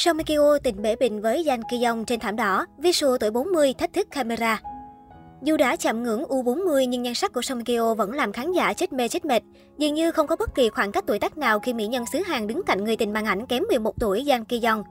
Song Mikio tình bể bình với Jan Ki Yong trên thảm đỏ, visual tuổi 40 thách thức camera. Dù đã chạm ngưỡng U40 nhưng nhan sắc của Song Kyo vẫn làm khán giả chết mê chết mệt. Dường như không có bất kỳ khoảng cách tuổi tác nào khi mỹ nhân xứ Hàn đứng cạnh người tình màn ảnh kém 11 tuổi Yang Ki Yong.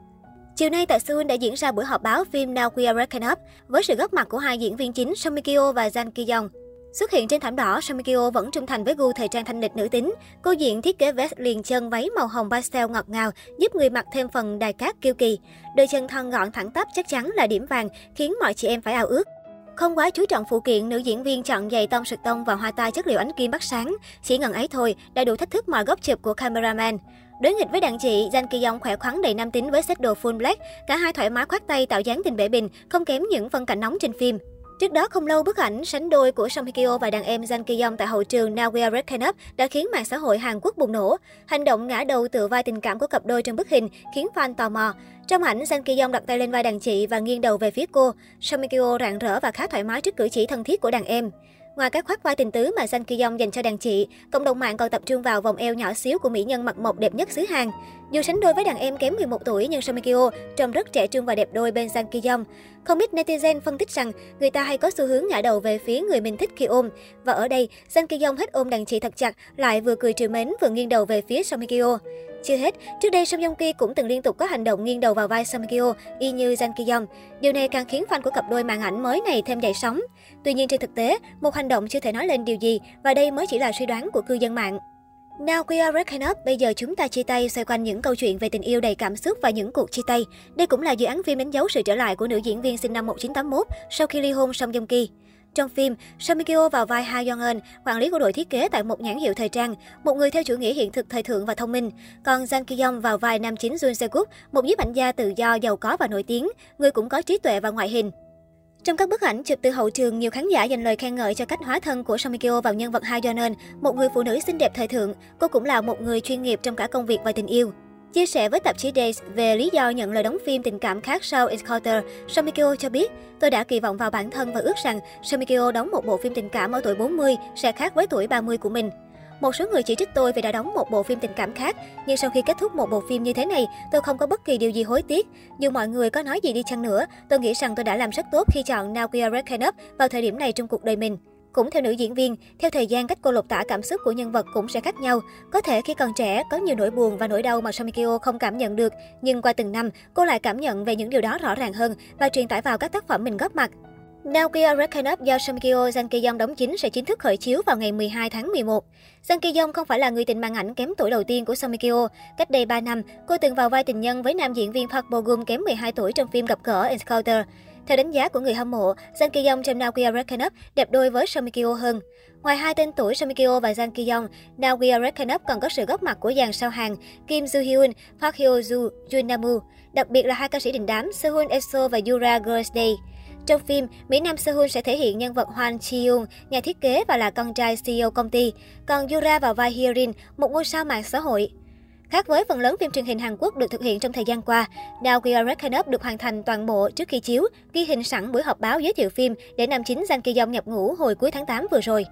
Chiều nay tại Seoul đã diễn ra buổi họp báo phim Now We Are Breaking Up với sự góp mặt của hai diễn viên chính Song Hye Kyo và Jan Ki Yong. Xuất hiện trên thảm đỏ, Samikyo vẫn trung thành với gu thời trang thanh lịch nữ tính. Cô diện thiết kế vest liền chân váy màu hồng pastel ngọt ngào, giúp người mặc thêm phần đài cát kiêu kỳ. Đôi chân thon gọn thẳng tắp chắc chắn là điểm vàng, khiến mọi chị em phải ao ước. Không quá chú trọng phụ kiện, nữ diễn viên chọn giày tông sực tông và hoa tai chất liệu ánh kim bắt sáng. Chỉ ngần ấy thôi, đã đủ thách thức mọi góc chụp của cameraman. Đối nghịch với đàn chị, Jan Ki Yong khỏe khoắn đầy nam tính với set đồ full black. Cả hai thoải mái khoác tay tạo dáng tình bể bình, không kém những phân cảnh nóng trên phim. Trước đó không lâu, bức ảnh sánh đôi của Song Hye Kyo và đàn em Jang Ki Yong tại hậu trường Now We Are Up đã khiến mạng xã hội Hàn Quốc bùng nổ. Hành động ngã đầu tựa vai tình cảm của cặp đôi trong bức hình khiến fan tò mò. Trong ảnh, Jang Ki Yong đặt tay lên vai đàn chị và nghiêng đầu về phía cô. Song Hye Kyo rạng rỡ và khá thoải mái trước cử chỉ thân thiết của đàn em. Ngoài các khoác vai tình tứ mà Jang Ki Yong dành cho đàn chị, cộng đồng mạng còn tập trung vào vòng eo nhỏ xíu của mỹ nhân mặt mộc đẹp nhất xứ Hàn. Dù sánh đôi với đàn em kém 11 tuổi nhưng Song Kyo trông rất trẻ trung và đẹp đôi bên Sang Ki Yong. Không ít netizen phân tích rằng người ta hay có xu hướng ngã đầu về phía người mình thích khi ôm. Và ở đây, Sang Ki Yong hết ôm đàn chị thật chặt, lại vừa cười trìu mến vừa nghiêng đầu về phía Song Kyo. Chưa hết, trước đây Song Joong Ki cũng từng liên tục có hành động nghiêng đầu vào vai Song Kyo, y như Jang Ki Yong. Điều này càng khiến fan của cặp đôi màn ảnh mới này thêm dậy sóng. Tuy nhiên trên thực tế, một hành động chưa thể nói lên điều gì và đây mới chỉ là suy đoán của cư dân mạng. Now we are breaking up, bây giờ chúng ta chia tay xoay quanh những câu chuyện về tình yêu đầy cảm xúc và những cuộc chia tay. Đây cũng là dự án phim đánh dấu sự trở lại của nữ diễn viên sinh năm 1981 sau khi ly hôn Song Joong Ki. Trong phim, Song Kyo vào vai Ha Young Eun, quản lý của đội thiết kế tại một nhãn hiệu thời trang, một người theo chủ nghĩa hiện thực thời thượng và thông minh. Còn Jang Ki Yong vào vai nam chính Jun Se Kook, một nhiếp ảnh gia tự do, giàu có và nổi tiếng, người cũng có trí tuệ và ngoại hình. Trong các bức ảnh chụp từ hậu trường, nhiều khán giả dành lời khen ngợi cho cách hóa thân của Song Kyo vào nhân vật Ha Yeon Eun, một người phụ nữ xinh đẹp thời thượng. Cô cũng là một người chuyên nghiệp trong cả công việc và tình yêu. Chia sẻ với tạp chí Days về lý do nhận lời đóng phim tình cảm khác sau Encounter, Song cho biết, tôi đã kỳ vọng vào bản thân và ước rằng Song đóng một bộ phim tình cảm ở tuổi 40 sẽ khác với tuổi 30 của mình. Một số người chỉ trích tôi vì đã đóng một bộ phim tình cảm khác, nhưng sau khi kết thúc một bộ phim như thế này, tôi không có bất kỳ điều gì hối tiếc. Dù mọi người có nói gì đi chăng nữa, tôi nghĩ rằng tôi đã làm rất tốt khi chọn Now We Are Up vào thời điểm này trong cuộc đời mình. Cũng theo nữ diễn viên, theo thời gian cách cô lột tả cảm xúc của nhân vật cũng sẽ khác nhau. Có thể khi còn trẻ, có nhiều nỗi buồn và nỗi đau mà Somikyo không cảm nhận được, nhưng qua từng năm, cô lại cảm nhận về những điều đó rõ ràng hơn và truyền tải vào các tác phẩm mình góp mặt. Naokia Reckon-up do Song Kyo Jang Ki Yong đóng chính sẽ chính thức khởi chiếu vào ngày 12 tháng 11. Jang Ki Yong không phải là người tình màn ảnh kém tuổi đầu tiên của Song Cách đây 3 năm, cô từng vào vai tình nhân với nam diễn viên Park Bo Gum kém 12 tuổi trong phim gặp gỡ Encounter. Theo đánh giá của người hâm mộ, Jang Ki Yong trong Naokia We Up đẹp đôi với Song Kyo hơn. Ngoài hai tên tuổi Song Kyo và Jang Ki Yong, Naokia We Up còn có sự góp mặt của dàn sao hàng Kim Joo Hyun, Park Hyo Joo, Jun Namu, đặc biệt là hai ca sĩ đình đám Sehun Eso và Yura Girls Day. Trong phim, Mỹ Nam Sehun sẽ thể hiện nhân vật Hwan Chi-young, nhà thiết kế và là con trai CEO công ty. Còn Yura vào vai Hyerin, một ngôi sao mạng xã hội. Khác với phần lớn phim truyền hình Hàn Quốc được thực hiện trong thời gian qua, Now We Are Reckoning Up được hoàn thành toàn bộ trước khi chiếu, ghi hình sẵn buổi họp báo giới thiệu phim để nam chính Jang Ki Yong nhập ngũ hồi cuối tháng 8 vừa rồi.